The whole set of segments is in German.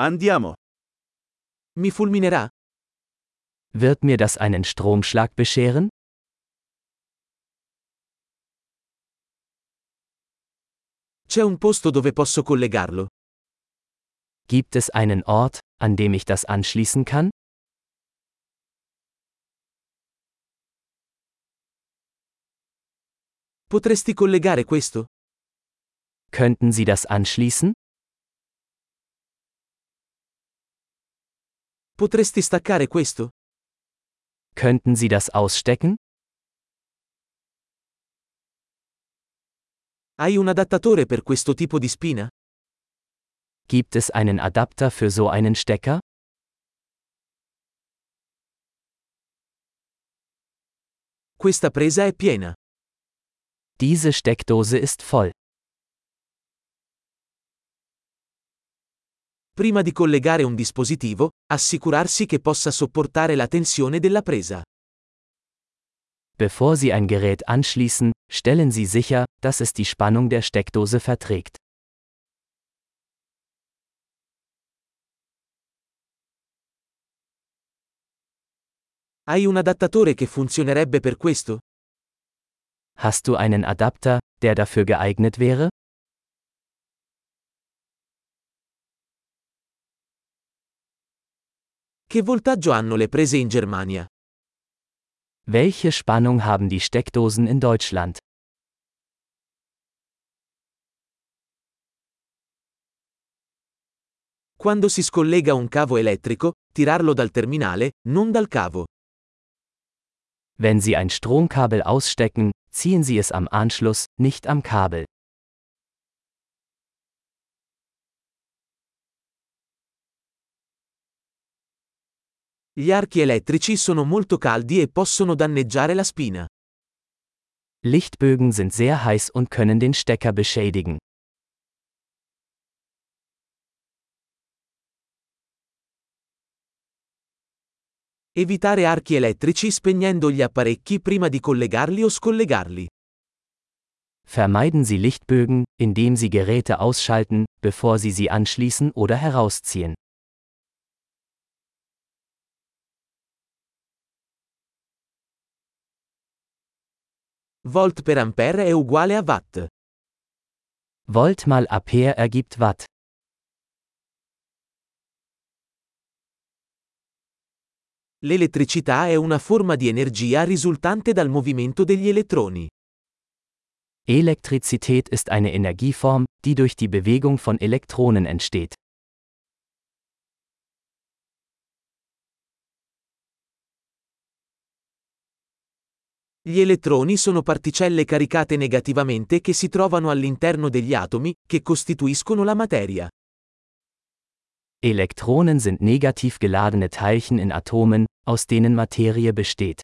Andiamo. Mi fulminerà? Wird mir das einen Stromschlag bescheren? C'è un posto dove posso collegarlo? Gibt es einen Ort, an dem ich das anschließen kann? Potresti collegare questo? Könnten Sie das anschließen? Potresti staccare questo? Könnten Sie das ausstecken? Hai un adattatore per questo tipo di spina? Gibt es einen Adapter für so einen Stecker? Questa presa è piena. Diese Steckdose ist voll. Prima di collegare un dispositivo, assicurarsi che possa sopportare la tensione della presa. Bevor Sie ein Gerät anschließen, stellen Sie sicher, dass es die Spannung der Steckdose verträgt. Hai un adattatore che funzionerebbe per questo? Hast du einen Adapter, der dafür geeignet wäre? Che voltaggio hanno le prese in Germania? Welche Spannung haben die Steckdosen in Deutschland? Quando si scollega un cavo elettrico, tirarlo dal terminale, non dal cavo. Wenn Sie ein Stromkabel ausstecken, ziehen Sie es am Anschluss, nicht am Kabel. Gli archi elettrici sono molto caldi e possono danneggiare la spina. Lichtbögen sind sehr heiß und können den Stecker beschädigen. Evitare archi elettrici spegnendo gli apparecchi prima di collegarli o scollegarli. Vermeiden Sie Lichtbögen, indem Sie Geräte ausschalten, bevor Sie sie anschließen oder herausziehen. Volt per ampere è uguale a watt. Volt mal Ampere ergibt Watt. L'elettricità è una forma di energia risultante dal movimento degli elettroni. Elektrizität ist eine Energieform, die durch die Bewegung von Elektronen entsteht. Gli elettroni sono particelle caricate negativamente che si trovano all'interno degli atomi, che costituiscono la materia. Elektronen sind negativ geladene Teilchen in Atomen, aus denen Materie besteht.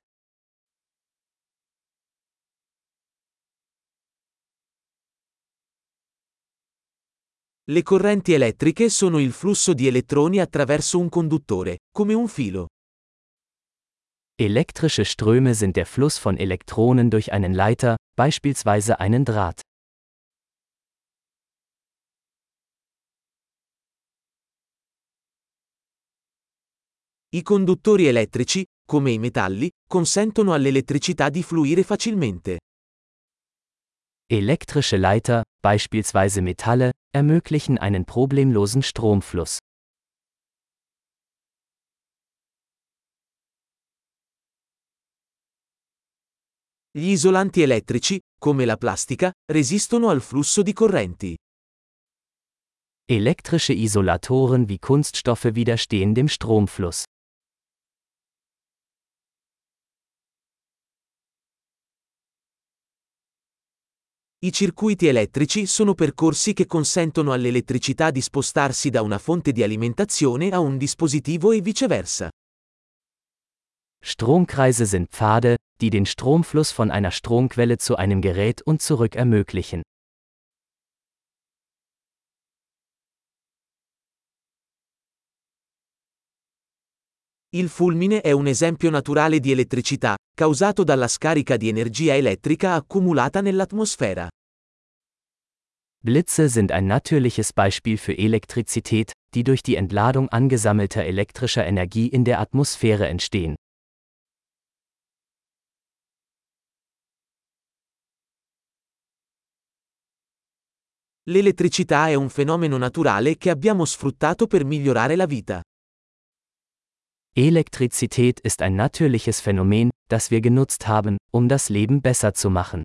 Le correnti elettriche sono il flusso di elettroni attraverso un conduttore, come un filo. Elektrische Ströme sind der Fluss von Elektronen durch einen Leiter, beispielsweise einen Draht. I conduttori elettrici, come i metalli, consentono all'elettricità di fluire facilmente. Elektrische Leiter, beispielsweise Metalle, ermöglichen einen problemlosen Stromfluss. Gli isolanti elettrici, come la plastica, resistono al flusso di correnti. Elektrische Isolatoren wie Kunststoffe widerstehen dem Stromfluss. I circuiti elettrici sono percorsi che consentono all'elettricità di spostarsi da una fonte di alimentazione a un dispositivo e viceversa. Stromkreise sind Pfade, die den Stromfluss von einer Stromquelle zu einem Gerät und zurück ermöglichen. Il fulmine è un esempio naturale di elettricità, causato dalla scarica di energia elettrica accumulata nell'atmosfera. Blitze sind ein natürliches Beispiel für Elektrizität, die durch die Entladung angesammelter elektrischer Energie in der Atmosphäre entstehen. L'elettricità è un fenomeno naturale che abbiamo sfruttato per migliorare la vita. Elektrizität ist ein natürliches Phänomen, das wir genutzt haben, um das Leben besser zu machen.